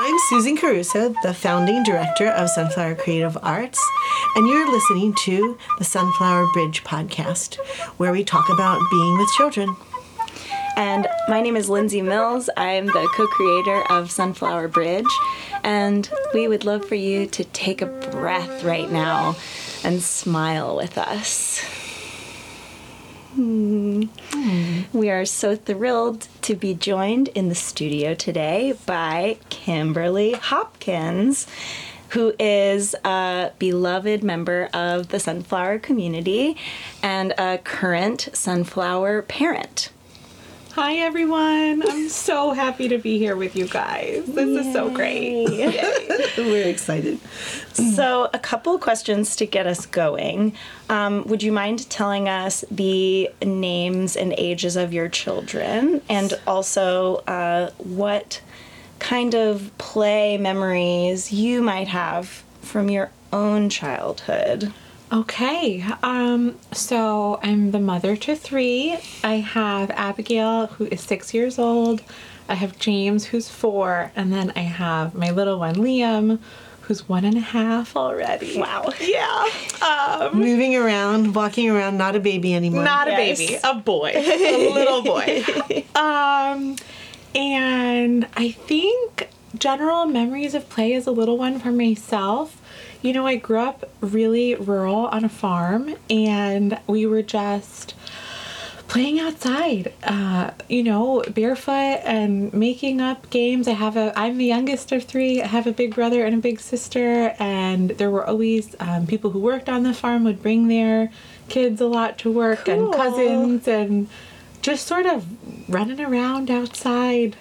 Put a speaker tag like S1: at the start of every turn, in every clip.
S1: I'm Susan Caruso, the founding director of Sunflower Creative Arts, and you're listening to the Sunflower Bridge podcast, where we talk about being with children.
S2: And my name is Lindsey Mills. I'm the co creator of Sunflower Bridge. And we would love for you to take a breath right now and smile with us. Hmm. We are so thrilled to be joined in the studio today by Kimberly Hopkins, who is a beloved member of the sunflower community and a current sunflower parent.
S3: Hi everyone. I'm so happy to be here with you guys. This is so great.
S1: We're excited.
S2: So, a couple questions to get us going. Um, would you mind telling us the names and ages of your children, and also uh, what kind of play memories you might have from your own childhood?
S3: Okay. Um so I'm the mother to 3. I have Abigail who is 6 years old. I have James who's 4 and then I have my little one Liam who's one and a half already.
S2: Wow.
S3: Yeah. Um
S1: Moving around, walking around, not a baby anymore.
S3: not a baby, a boy, a little boy. Um, and I think general memories of play as a little one for myself. You know, I grew up really rural on a farm, and we were just playing outside uh, you know barefoot and making up games i have a i'm the youngest of three i have a big brother and a big sister and there were always um, people who worked on the farm would bring their kids a lot to work
S2: Cool.
S3: and cousins and just sort of running around outside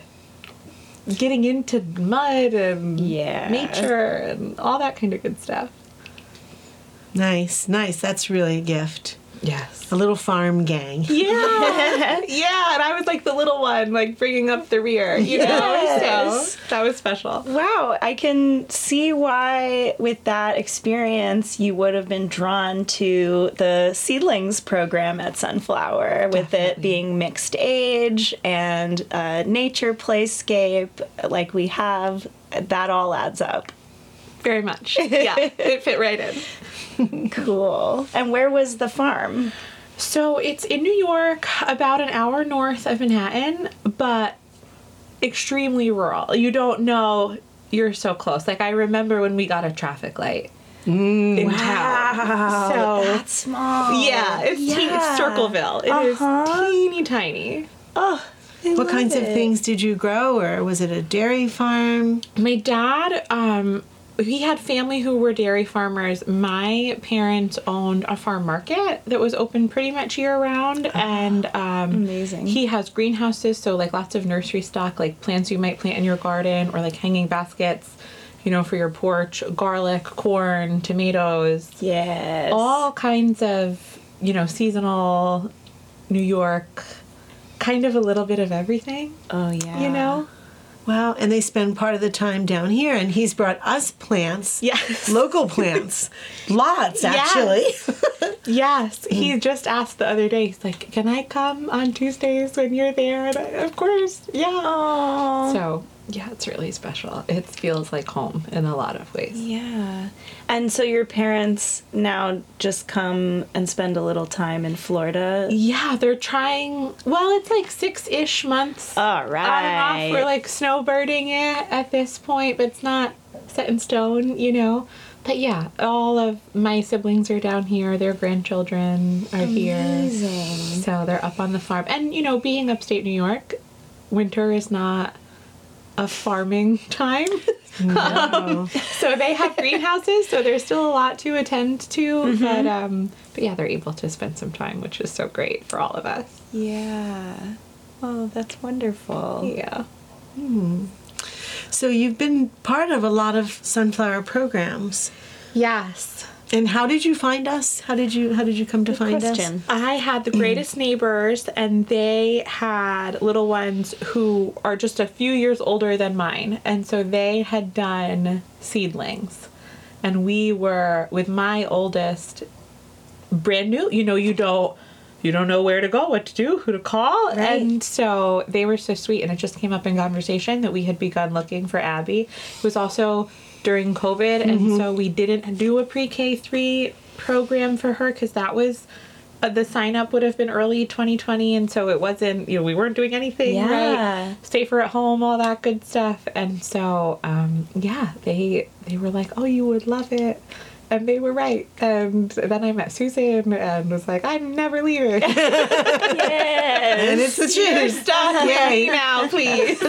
S3: getting into mud and
S2: Yeah.
S3: nature and all that kind of good stuff
S1: Nice, nice. That's really a gift.
S3: Yes
S1: A little farm gang.
S3: Yeah, yeah, and I was like the little one, like bringing up the rear, you
S2: Yes.
S3: know. So that was special.
S2: Wow, I can see why, with that experience, you would have been drawn to the seedlings program at Sunflower, with it being mixed age and uh, nature playscape like we have. That all adds up.
S3: Very much. Yeah, it fit right in.
S2: Cool. And where was the farm?
S3: So it's in New York, about an hour north of Manhattan, but extremely rural. You don't know you're so close. Like I remember when we got a traffic light in town. So
S2: That's small.
S3: yeah, it's, te-
S2: Yeah.
S3: it's Circleville. It is
S2: Uh-huh.
S3: teeny tiny.
S2: Oh, I
S1: What
S2: love
S1: kinds of things did you grow, or was it a dairy farm?
S3: My dad, um, he had family who were dairy farmers. My parents owned a farm market that was open pretty much year round, and um,
S2: Amazing.
S3: He has greenhouses, so like lots of nursery stock, like plants you might plant in your garden, or like hanging baskets, you know, for your porch. Garlic, corn, tomatoes,
S2: Yes.
S3: all kinds of you know seasonal New York, kind of a little bit of everything.
S2: Oh yeah.
S3: You know.
S1: Wow, and they spend part of the time down here, and he's brought us plants.
S3: Yes.
S1: Local plants. Lots,
S3: Yes.
S1: actually.
S3: Yes, he mm. just asked the other day. He's like, "Can I come on Tuesdays when you're there?" And I, of course, yeah. So yeah, it's really special. It feels like home in a lot of ways.
S2: Yeah. And so your parents now just come and spend a little time in Florida.
S3: Yeah, they're trying. Well, it's like six ish months
S2: All right.
S3: on and off. We're like snowbirding it at this point, but it's not set in stone, you know. But yeah, all of my siblings are down here. Their grandchildren are here.
S2: Amazing.
S3: So they're up on the farm. And, you know, being upstate New York, winter is not a farming time.
S1: No.
S3: Um, so they have greenhouses, so there's still a lot to attend to. Mm-hmm. But um but yeah, they're able to spend some time, which is so great for all of us.
S2: Yeah. Oh, that's wonderful.
S3: Yeah. Hmm.
S1: so you've been part of a lot of sunflower programs.
S3: Yes.
S1: And how did you find us? How did you how did you come to find
S2: question.
S3: I had the greatest mm. neighbors, and they had little ones who are just a few years older than mine. And so they had done seedlings. And we were, with my oldest, brand new. You know, you don't you don't know where to go, what to do, who to call.
S2: Right.
S3: And so they were so sweet. And it just came up in conversation that we had begun looking for Abby. It was also during COVID. And so we didn't do a pre K 3 program for her because that was. Uh, the sign up would have been early 2020 and so it wasn't you know we weren't doing anything
S2: Yeah.
S3: right safer at home all that good stuff and so um yeah they they were like oh you would love it and they were right and then i met susan and was like i'm never leaving
S2: Yes.
S1: And it's the truth.
S3: Stop me now, please.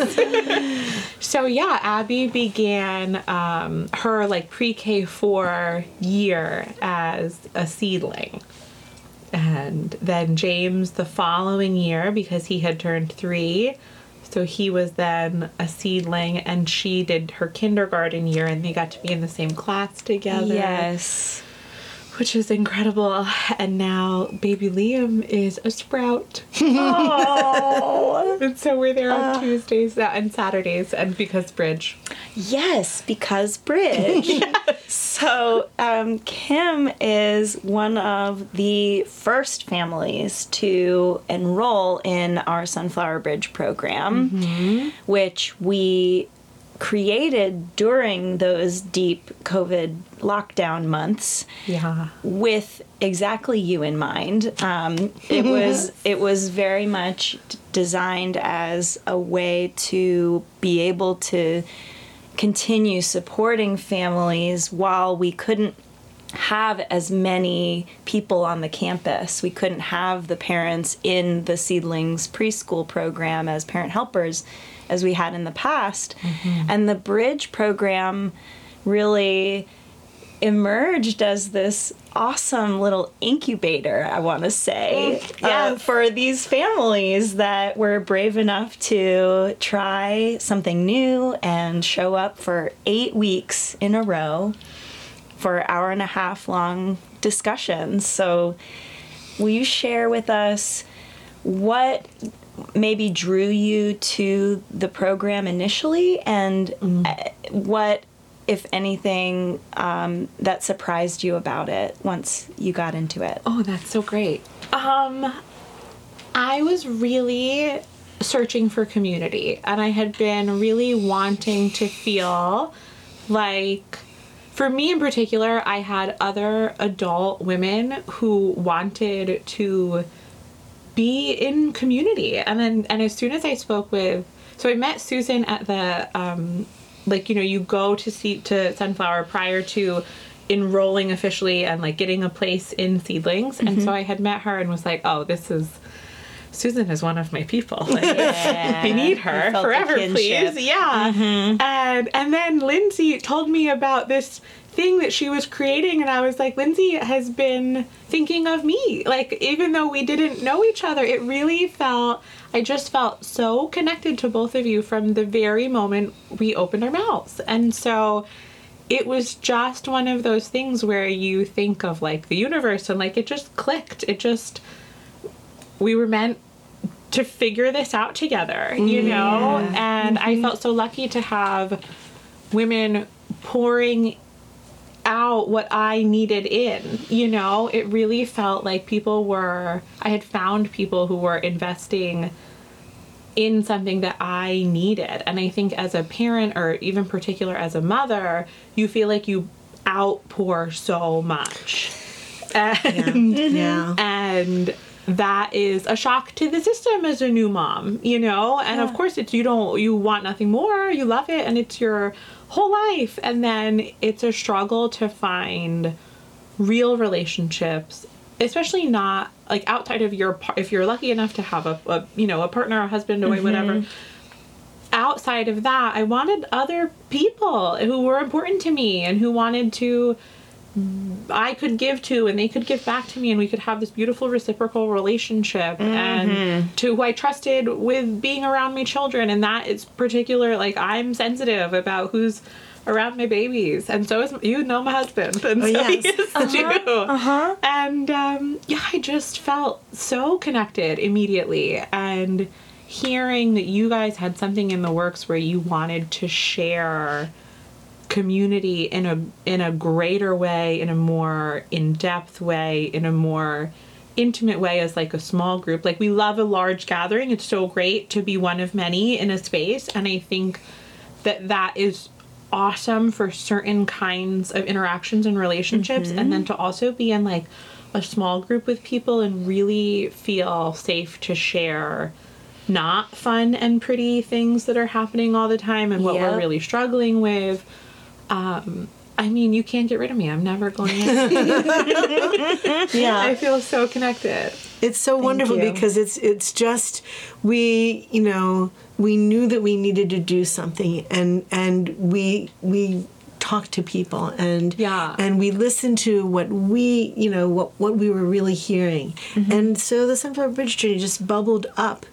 S3: so yeah, Abby began um, her like pre-K four year as a seedling, and then James the following year because he had turned three. So he was then a seedling, and she did her kindergarten year, and they got to be in the same class together
S2: Yes.
S3: which is incredible. And now baby Liam is a sprout.
S2: Oh.
S3: And so we're there on uh, Tuesdays uh, and Saturdays, and because Bridge.
S2: Yes, because bridge. So, um, Kim is one of the first families to enroll in our Sunflower Bridge program, mm-hmm. which we created during those deep COVID lockdown months
S3: Yeah.
S2: with exactly you in mind. Um, it was it was very much designed as a way to be able to continue supporting families while we couldn't have as many people on the campus. We couldn't have the parents in the seedlings preschool program as parent helpers as we had in the past. And the bridge program really emerged as this awesome little incubator, I want to say, uh,
S1: yes.
S2: for these families that were brave enough to try something new and show up for eight weeks in a row for hour and a half long discussions. So, will you share with us what maybe drew you to the program initially? And uh, what if anything um, that surprised you about it once you got into it?
S3: Oh, that's so great. Um, I was really searching for community, and I had been really wanting to feel like, for me in particular, I had other adult women who wanted to be in community. And then and as soon as i spoke with so i met susan at the um like you know you go to see to sunflower prior to enrolling officially and like getting a place in seedlings. And so i had met her and was like oh this is susan is one of my people. Like, i need her
S2: You felt the
S3: forever please. Yeah. And and then lindsey told me about this thing that she was creating and i was like lindsey has been thinking of me. Like even though we didn't know each other it really felt i just felt so connected to both of you from the very moment we opened our mouths. And so it was just one of those things where you think of like the universe and like it just clicked. It just we were meant to figure this out together, you mm-hmm. know? And I mm-hmm. felt so lucky to have women pouring out what I needed in, you know? It really felt like people were, I had found people who were investing in something that I needed. And I think as a parent, or even particular as a mother, you feel like you outpour so much. And mm-hmm.
S1: Yeah.
S3: and that is a shock to the system as a new mom you know and of course it's you don't you want nothing more you love it and it's your whole life. And then it's a struggle to find real relationships especially not like outside of your par- if you're lucky enough to have a, a you know a partner a husband or mm-hmm. whatever. Outside of that i wanted other people who were important to me and who wanted to I could give to and they could give back to me and we could have this beautiful reciprocal relationship and mm-hmm. to who I trusted with being around my children. And that is particular like I'm sensitive about who's around my babies. And so is you know my husband. And oh, so
S1: yes.
S3: he is uh-huh. too. Uh-huh. And um, yeah I just felt so connected immediately. And hearing that you guys had something in the works where you wanted to share community in a in a greater way in a more in-depth way in a more intimate way as like a small group. Like we love a large gathering. It's so great to be one of many in a space and I think that that is awesome for certain kinds of interactions and relationships and then mm-hmm. to also be in like a small group with people and really feel safe to share not fun and pretty things that are happening all the time and what
S2: Yep.
S3: we're really struggling with um I mean, you can't get rid of me. I'm never going to.
S1: Yeah.
S3: I feel so connected.
S1: It's so wonderful
S2: you.
S1: because it's it's just we you know we knew that we needed to do something and and we we talked to people and
S3: Yeah.
S1: and we listened to what we you know what what we were really hearing
S3: Mm-hmm.
S1: and so the Sunflower Bridge journey just bubbled up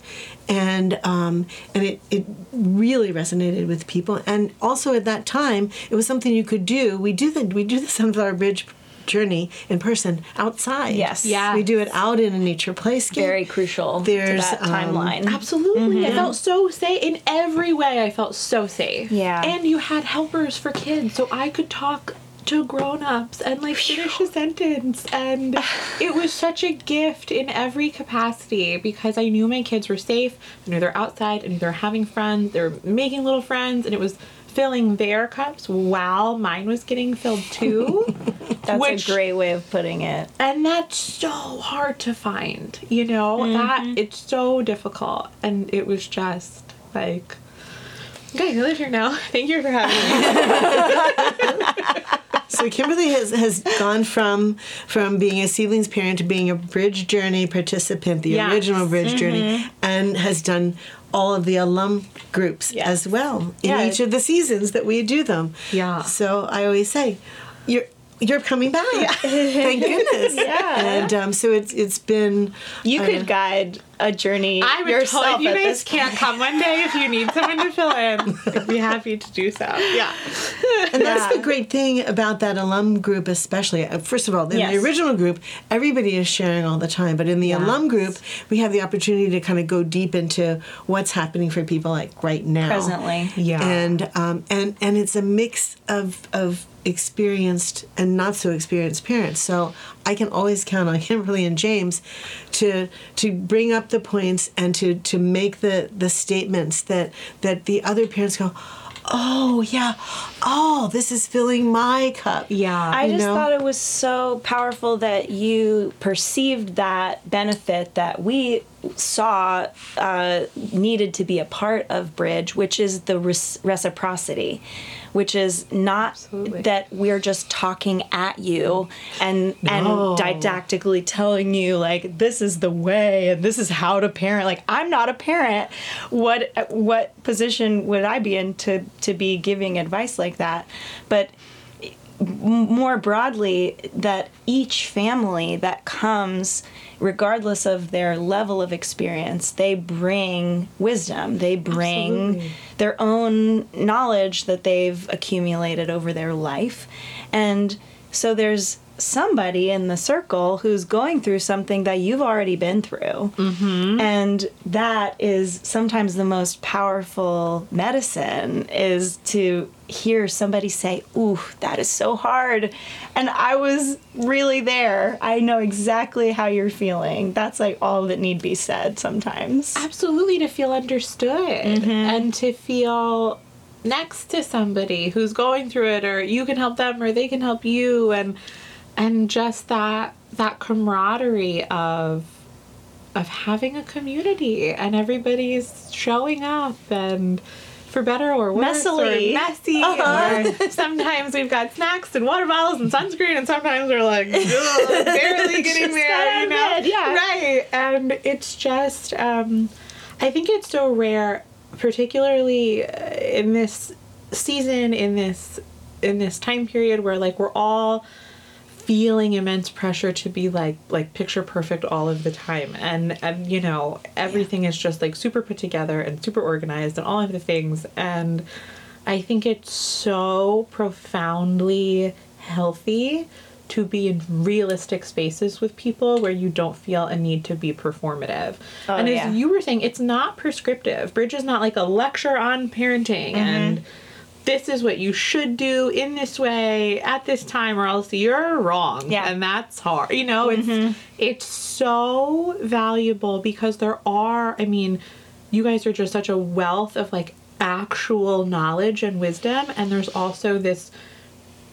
S1: and um, and it, it really resonated with people and also at that time it was something you could do we do the we do the Sunflower Bridge journey in person outside
S2: Yes.
S3: Yeah.
S1: we do it out in a nature place
S2: Very crucial
S1: There's,
S2: to that
S1: um,
S2: timeline.
S3: Absolutely. I felt so safe. In every way, I felt so safe.
S2: Yeah.
S3: And you had helpers for kids, so I could talk to grown ups and like finish a sentence. And it was such a gift in every capacity because I knew my kids were safe. I knew they're outside, I knew they're having friends, they're making little friends, and it was filling their cups while mine was getting filled too.
S2: That's
S3: which-
S2: a great way of putting it.
S3: and that's so hard to find you know that mm-hmm. it's so difficult and it was just like okay i live here now thank you for having me
S1: So Kimberly has, has gone from from being a seedlings parent to being a bridge journey participant, the
S3: Yes.
S1: original bridge journey, mm-hmm. and has done all of the alum groups
S2: Yes.
S1: as well in
S2: Yeah.
S1: each of the seasons that we do them.
S3: Yeah.
S1: So I always say, you're you're coming back. Thank goodness.
S2: Yeah.
S1: And um, so it's it's been
S2: You
S1: uh,
S2: could guide a journey
S3: i would
S2: yourself
S3: totally you
S2: at
S3: guys
S2: this
S3: can't come one day if you need someone to fill in i'd be happy to do so yeah
S1: And that's the great thing about that alum group, especially. Uh, First of all, in
S2: Yes.
S1: the original group, everybody is sharing all the time. But in the alum group, we have the opportunity to kind of go deep into what's happening for people like right now.
S2: Presently.
S3: Yeah.
S1: And um, and and it's a mix of of experienced and not so experienced parents. So I can always count on Kimberly and James to to bring up the points and to to make the the statements that that the other parents go, oh yeah, oh this is filling my cup.
S3: Yeah.
S2: I just
S1: know?
S2: thought it was so powerful that you perceived that benefit that we saw uh, needed to be a part of Bridge, which is the res- reciprocity, which is not
S3: Absolutely.
S2: that we're just talking at you and
S1: No.
S2: and didactically telling you like this is the way and this is how to parent. Like I'm not a parent. What what position would I be in to to be giving advice like that? But more broadly that each family that comes regardless of their level of experience they bring wisdom they bring
S3: Absolutely.
S2: their own knowledge that they've accumulated over their life and so there's somebody in the circle who's going through something that you've already been through. Mm-hmm. And that is sometimes the most powerful medicine is to hear somebody say ooh that is so hard. And i was really there. I know exactly how you're feeling. That's like all that need be said sometimes.
S3: Absolutely to feel understood mm-hmm. and to feel next to somebody who's going through it or you can help them or they can help you and and just that that camaraderie of of having a community and everybody's showing up and for better or worse
S2: Messily.
S3: or messy or sometimes we've got snacks and water bottles and sunscreen and sometimes we're like barely getting there you know
S2: yeah.
S3: right and it's just um i think it's so rare particularly uh, in this season in this in this time period where like we're all feeling immense pressure to be like like picture perfect all of the time. And and you know everything is just like super put together and super organized and all of the things. And i think it's so profoundly healthy to be in realistic spaces with people where you don't feel a need to be performative. Oh, and as
S2: yeah.
S3: you were saying it's not prescriptive. Bridge is not like a lecture on parenting mm-hmm. and this is what you should do in this way at this time or else you're wrong
S2: Yeah.
S3: and that's hard you know it's mm-hmm. it's so valuable because there are i mean you guys are just such a wealth of like actual knowledge and wisdom and there's also this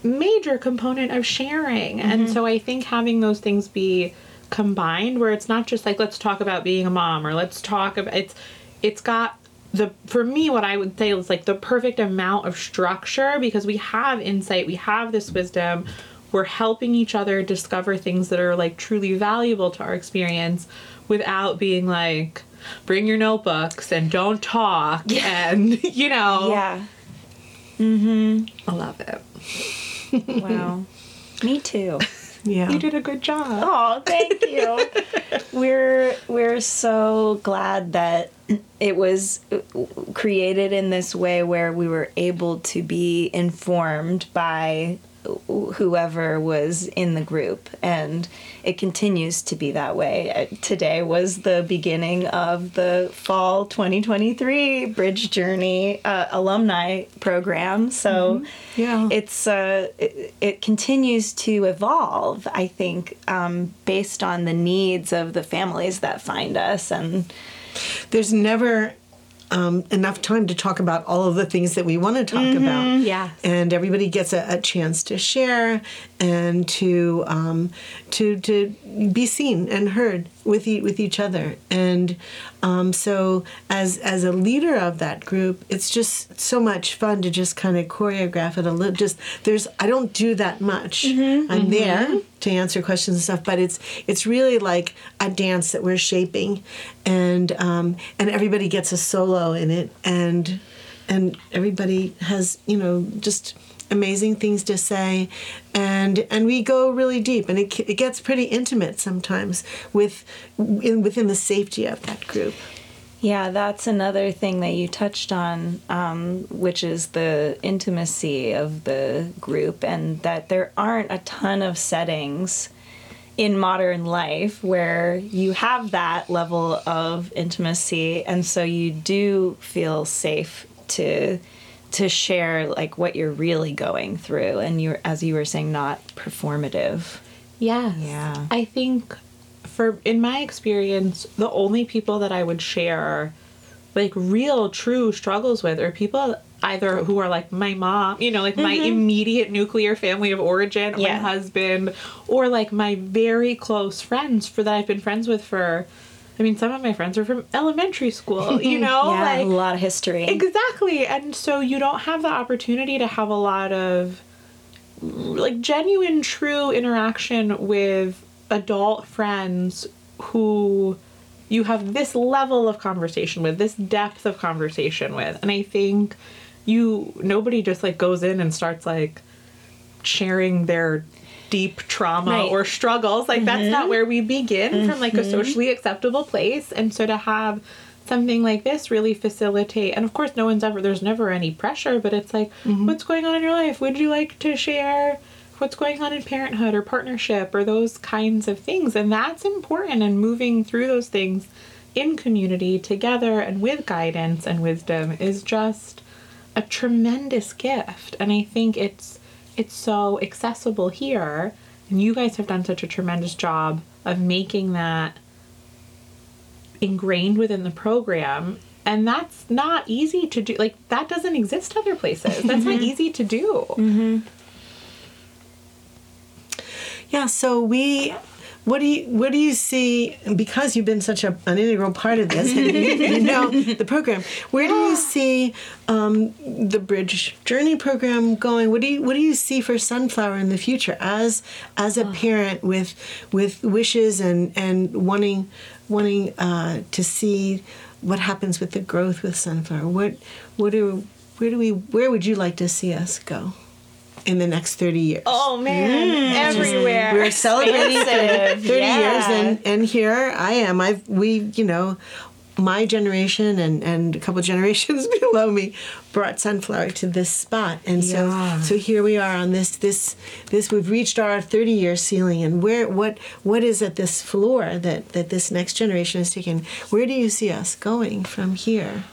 S3: major component of sharing. And mm-hmm. so I think having those things be combined where it's not just like let's talk about being a mom or let's talk about it's it's got the for me what I would say is like the perfect amount of structure because we have insight, we have this wisdom, we're helping each other discover things that are like truly valuable to our experience without being like bring your notebooks and don't talk and you know
S2: Yeah.
S3: mm-hmm I love it.
S2: Wow. Me too.
S1: Yeah.
S3: You did a good job.
S2: Oh, thank you. we're we're so glad that it was created in this way where we were able to be informed by whoever was in the group and it continues to be that way. Uh, today was the beginning of the fall 2023 bridge journey uh, alumni program. So
S1: Yeah.
S2: it's uh, it, it continues to evolve i think um, based on the needs of the families that find us and
S1: There's never um, enough time to talk about all of the things that we want to talk about.
S2: Yes.
S1: And everybody gets a, a chance to share and to um, to to be seen and heard with e- with each other. And um, so, as as a leader of that group, it's just so much fun to just kind of choreograph it a little. Just there's I don't do that much. I'm there to answer questions and stuff, but it's it's really like a dance that we're shaping, and um, and everybody gets a solo in it, and and everybody has you know just amazing things to say and and we go really deep and it, it gets pretty intimate sometimes with in, within the safety of that group.
S2: Yeah, that's another thing that you touched on, um, which is the intimacy of the group, and that there aren't a ton of settings in modern life where you have that level of intimacy, and so you do feel safe to to share like what you're really going through, and you're as you were saying, not performative.
S3: Yes.
S2: Yeah.
S3: I think for in my experience, the only people that I would share like real true struggles with are people either who are like my mom, you know, like my mm-hmm. immediate nuclear family of origin,
S2: Yeah.
S3: my husband, or like my very close friends for that I've been friends with for I mean, some of my friends are from elementary school, you know?
S2: yeah,
S3: like
S2: a lot of history.
S3: Exactly. And so you don't have the opportunity to have a lot of like genuine true interaction with adult friends who you have this level of conversation with, this depth of conversation with. And I think you nobody just like goes in and starts like sharing their deep trauma
S2: Right.
S3: or struggles like that's not mm-hmm. where we begin from like a mm-hmm. socially acceptable place. And so to have something like this really facilitate and of course no one's ever there's never any pressure but it's like mm-hmm. what's going on in your life? Would you like to share what's going on in parenthood or partnership or those kinds of things? And that's important and moving through those things in community together and with guidance and wisdom is just a tremendous gift. And i think it's it's so accessible here and you guys have done such a tremendous job of making that ingrained within the program and that's not easy to do like that doesn't exist other places. That's not mm-hmm. easy to do. Mm-hmm.
S1: Yeah so we what do you what do you see because you've been such a, an integral part of this and you, you know the program where do you see um, the bridge journey program going? What do you what do you see for sunflower in the future as as a parent with with wishes and and wanting wanting uh, to see what happens with the growth with sunflower? What what do where do we where would you like to see us go in the next 30 years.
S2: Oh man, mm. everywhere.
S1: we're celebrating 30
S2: yeah.
S1: years and and here i am. I've we you know my generation and and a couple generations below me brought sunflower to this spot. And so
S2: Yeah.
S1: so here we are on this this this we've reached our 30 year ceiling. And where what what is at this floor that that this next generation is taking? Where do you see us going from here?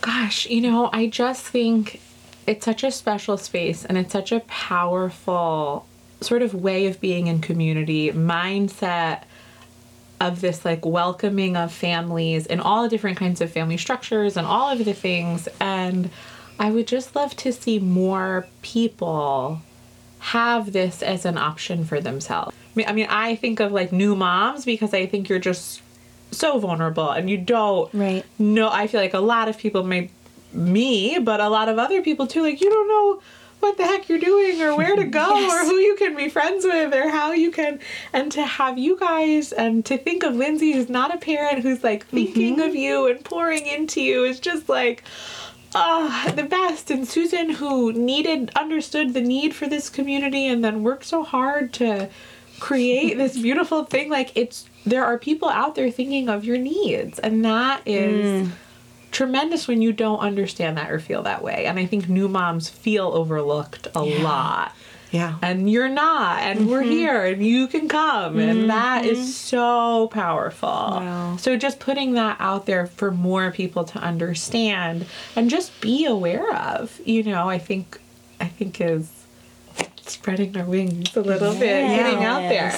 S3: Gosh you know i just think it's such a special space and it's such a powerful sort of way of being in community mindset of this like welcoming of families and all the different kinds of family structures and all of the things and i would just love to see more people have this as an option for themselves i mean i, mean, I think of like new moms because i think you're just so vulnerable and you don't
S2: Right.
S3: know i feel like a lot of people may me but a lot of other people too like you don't know what the heck you're doing or where to go
S2: Yes.
S3: or who you can be friends with or how you can and to have you guys and to think of lindsey who's not a parent who's like thinking of you and pouring into you is just like ah the best. And susan who needed understood the need for this community and then worked so hard to create this beautiful thing like it's there are people out there thinking of your needs and that is tremendous when you don't understand that or feel that way. And i think new moms feel overlooked a lot.
S1: Yeah.
S3: and you're not and we're mm-hmm. here and you can come and mm-hmm. that is so powerful.
S2: Wow.
S3: so just putting that out there for more people to understand and just be aware of you know i think i think is spreading our wings a little bit getting out there.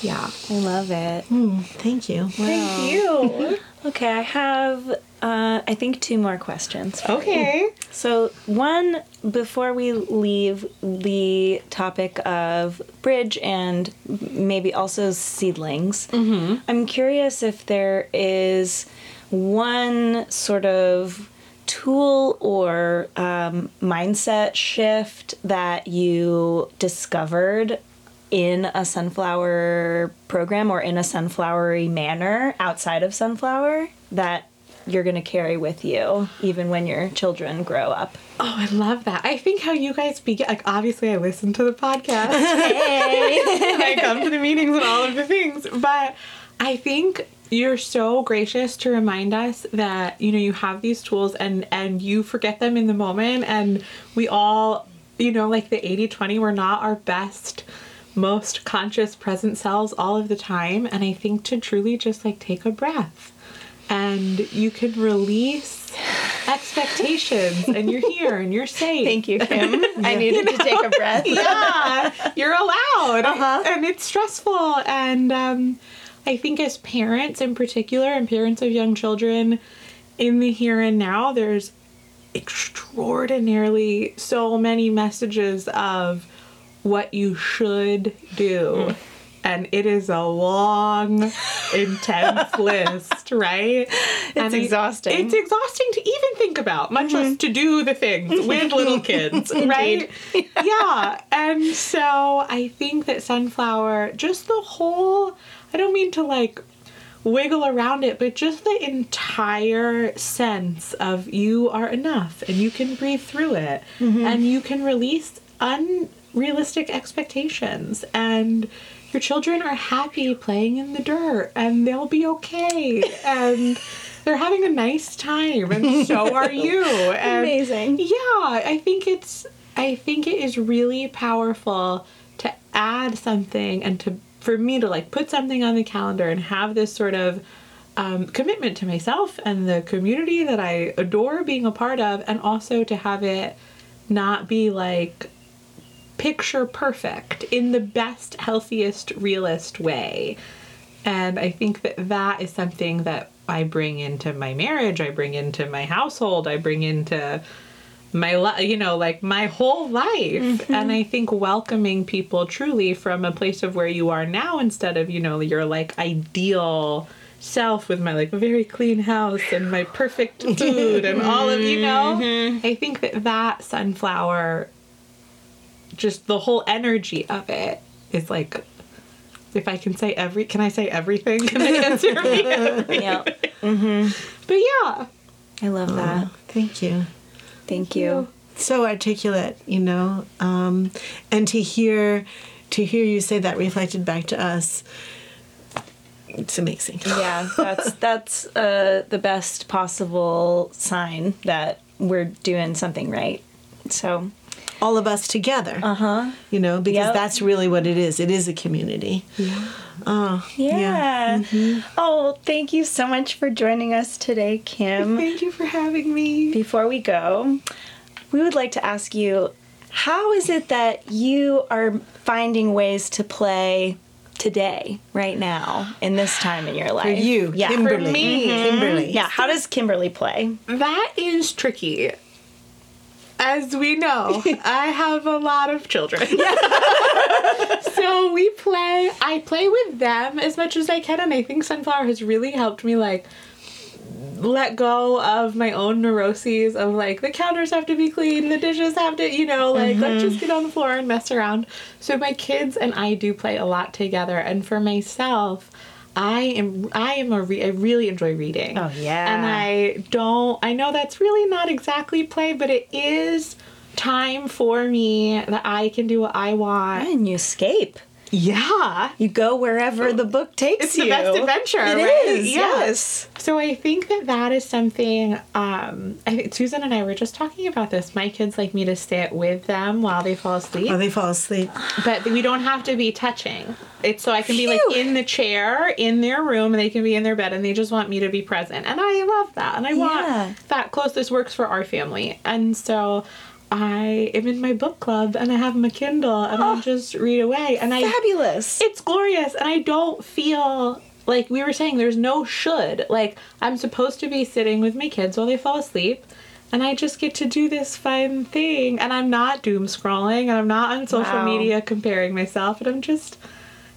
S3: Yeah.
S2: I love it. Hmm.
S1: Thank you.
S3: thank you.
S2: Okay, I have, uh, I think, two more questions.
S3: okay
S2: So, one, before we leave the topic of bridge and maybe also seedlings, I'm curious if there is one sort of tool or um, mindset shift that you discovered in a sunflower program or in a sunflowery manner outside of sunflower that you're going to carry with you even when your children grow up.
S3: Oh, I love that. I think how you guys begin, like, obviously, I listen to the podcast.
S2: Hey.
S3: I come to the meetings and all of the things. But I think you're so gracious to remind us that, you know, you have these tools and, and you forget them in the moment. And we all, you know, like the 80 20, we're not our best, most conscious present selves all of the time. And I think to truly just like take a breath and you can release expectations and you're here and you're safe.
S2: Thank you, Kim. I needed to take a breath.
S3: yeah, you're allowed.
S2: Uh-huh.
S3: And it's stressful. And um, I think as parents in particular, and parents of young children in the here and now, there's extraordinarily so many messages of what you should do. And it is a long, intense list, right? It's
S2: exhausting.
S3: It's exhausting to even think about, much less mm-hmm. to do the things with mm-hmm. little kids, right? yeah. And so I think that sunflower, just the whole, I don't mean to like wiggle around it, but just the entire sense of you are enough and you can breathe through it mm-hmm. and you can release unrealistic expectations and your children are happy playing in the dirt and they'll be okay and they're having a nice time and so are you and
S2: Amazing.
S3: yeah i think it's i think it is really powerful to add something and to for me to like put something on the calendar and have this sort of um, commitment to myself and the community that i adore being a part of and also to have it not be like picture perfect in the best healthiest realist way. And I think that that is something that I bring into my marriage, I bring into my household, I bring into my li- you know like my whole life. Mm-hmm. And i think welcoming people truly from a place of where you are now instead of you know your like ideal self with my like very clean house and my perfect food and all of you know? Mm-hmm. I think that that sunflower just the whole energy of it is like if I can say every, can I say everything? Can I answer me?
S2: Yeah.
S3: But yeah,
S2: I love that.
S1: Thank you.
S2: Thank you.
S1: So articulate, you know, um, and to hear, to hear you say that reflected back to us, it's amazing.
S2: Yeah, that's that's uh, the best possible sign that we're doing something right. So
S1: All of us together. Uh huh. You know, because
S2: Yep.
S1: that's really what it is. It is a community. Yeah. Uh, mm-hmm. Oh,
S2: yeah. Oh, thank you so much for joining us today, Kim.
S3: thank you for having me.
S2: Before we go, we would like to ask you how is it that you are finding ways to play today, right now, in this time in your life?
S1: For you,
S2: yeah.
S1: Kimberly.
S3: For me. Mm-hmm.
S1: Kimberly.
S2: Yeah, how does Kimberly play?
S3: That is tricky. As we know, I have a lot of children. so we play, I play with them as much as I can, and I think Sunflower has really helped me, like, let go of my own neuroses of like the counters have to be clean, the dishes have to, you know, like let's mm-hmm. just get on the floor and mess around. So my kids and I do play a lot together, and for myself, I am I am a re- I really enjoy reading.
S2: Oh, yeah.
S3: and I don't. I know that's really not exactly play, but it is time for me that I can do what I want.
S2: And you escape.
S3: Yeah.
S2: You go wherever the book takes
S3: It's
S2: you.
S3: It's the best adventure,
S2: It
S3: right?
S2: is,
S3: Yeah.
S2: yes.
S3: So I think that that is something. Um, I think Susan and I were just talking about this. My kids like me to sit with them while they fall asleep,
S1: Oh, they fall asleep.
S3: but we don't have to be touching. It's so I can be like in the chair in their room, and they can be in their bed, and they just want me to be present, and I love that, and I
S2: Yeah.
S3: want that close. This works for our family, and so. I am in my book club and I have my Kindle and I oh, just read away and I
S2: Fabulous.
S3: it's glorious and i don't feel like we were saying there's no should like i'm supposed to be sitting with my kids while they fall asleep and i just get to do this fun thing and i'm not doom scrolling and i'm not on social
S2: Wow.
S3: media comparing myself and i'm just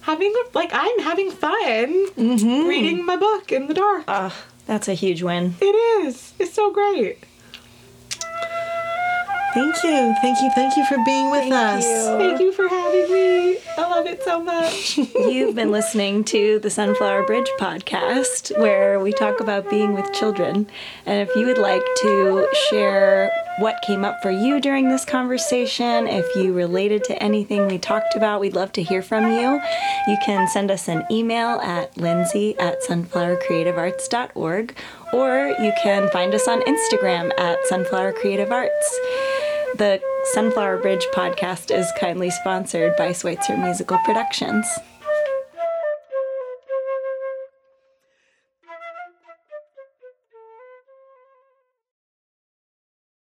S3: having a, like i'm having fun mm-hmm. reading my book in the dark
S2: Ugh, that's a huge win.
S3: it is it's so great
S1: Thank you. Thank you. Thank you for being with us.
S3: thank you for having me i love it so much
S2: You've been listening to the Sunflower Bridge podcast, where we talk about being with children. And if you would like to share what came up for you during this conversation, if you related to anything we talked about, we'd love to hear from you. You can send us an email at lindsey at sunflowercreativearts.org, or you can find us on Instagram at Sunflower Creative Arts. The Sunflower Bridge podcast is kindly sponsored by Switzer Musical Productions.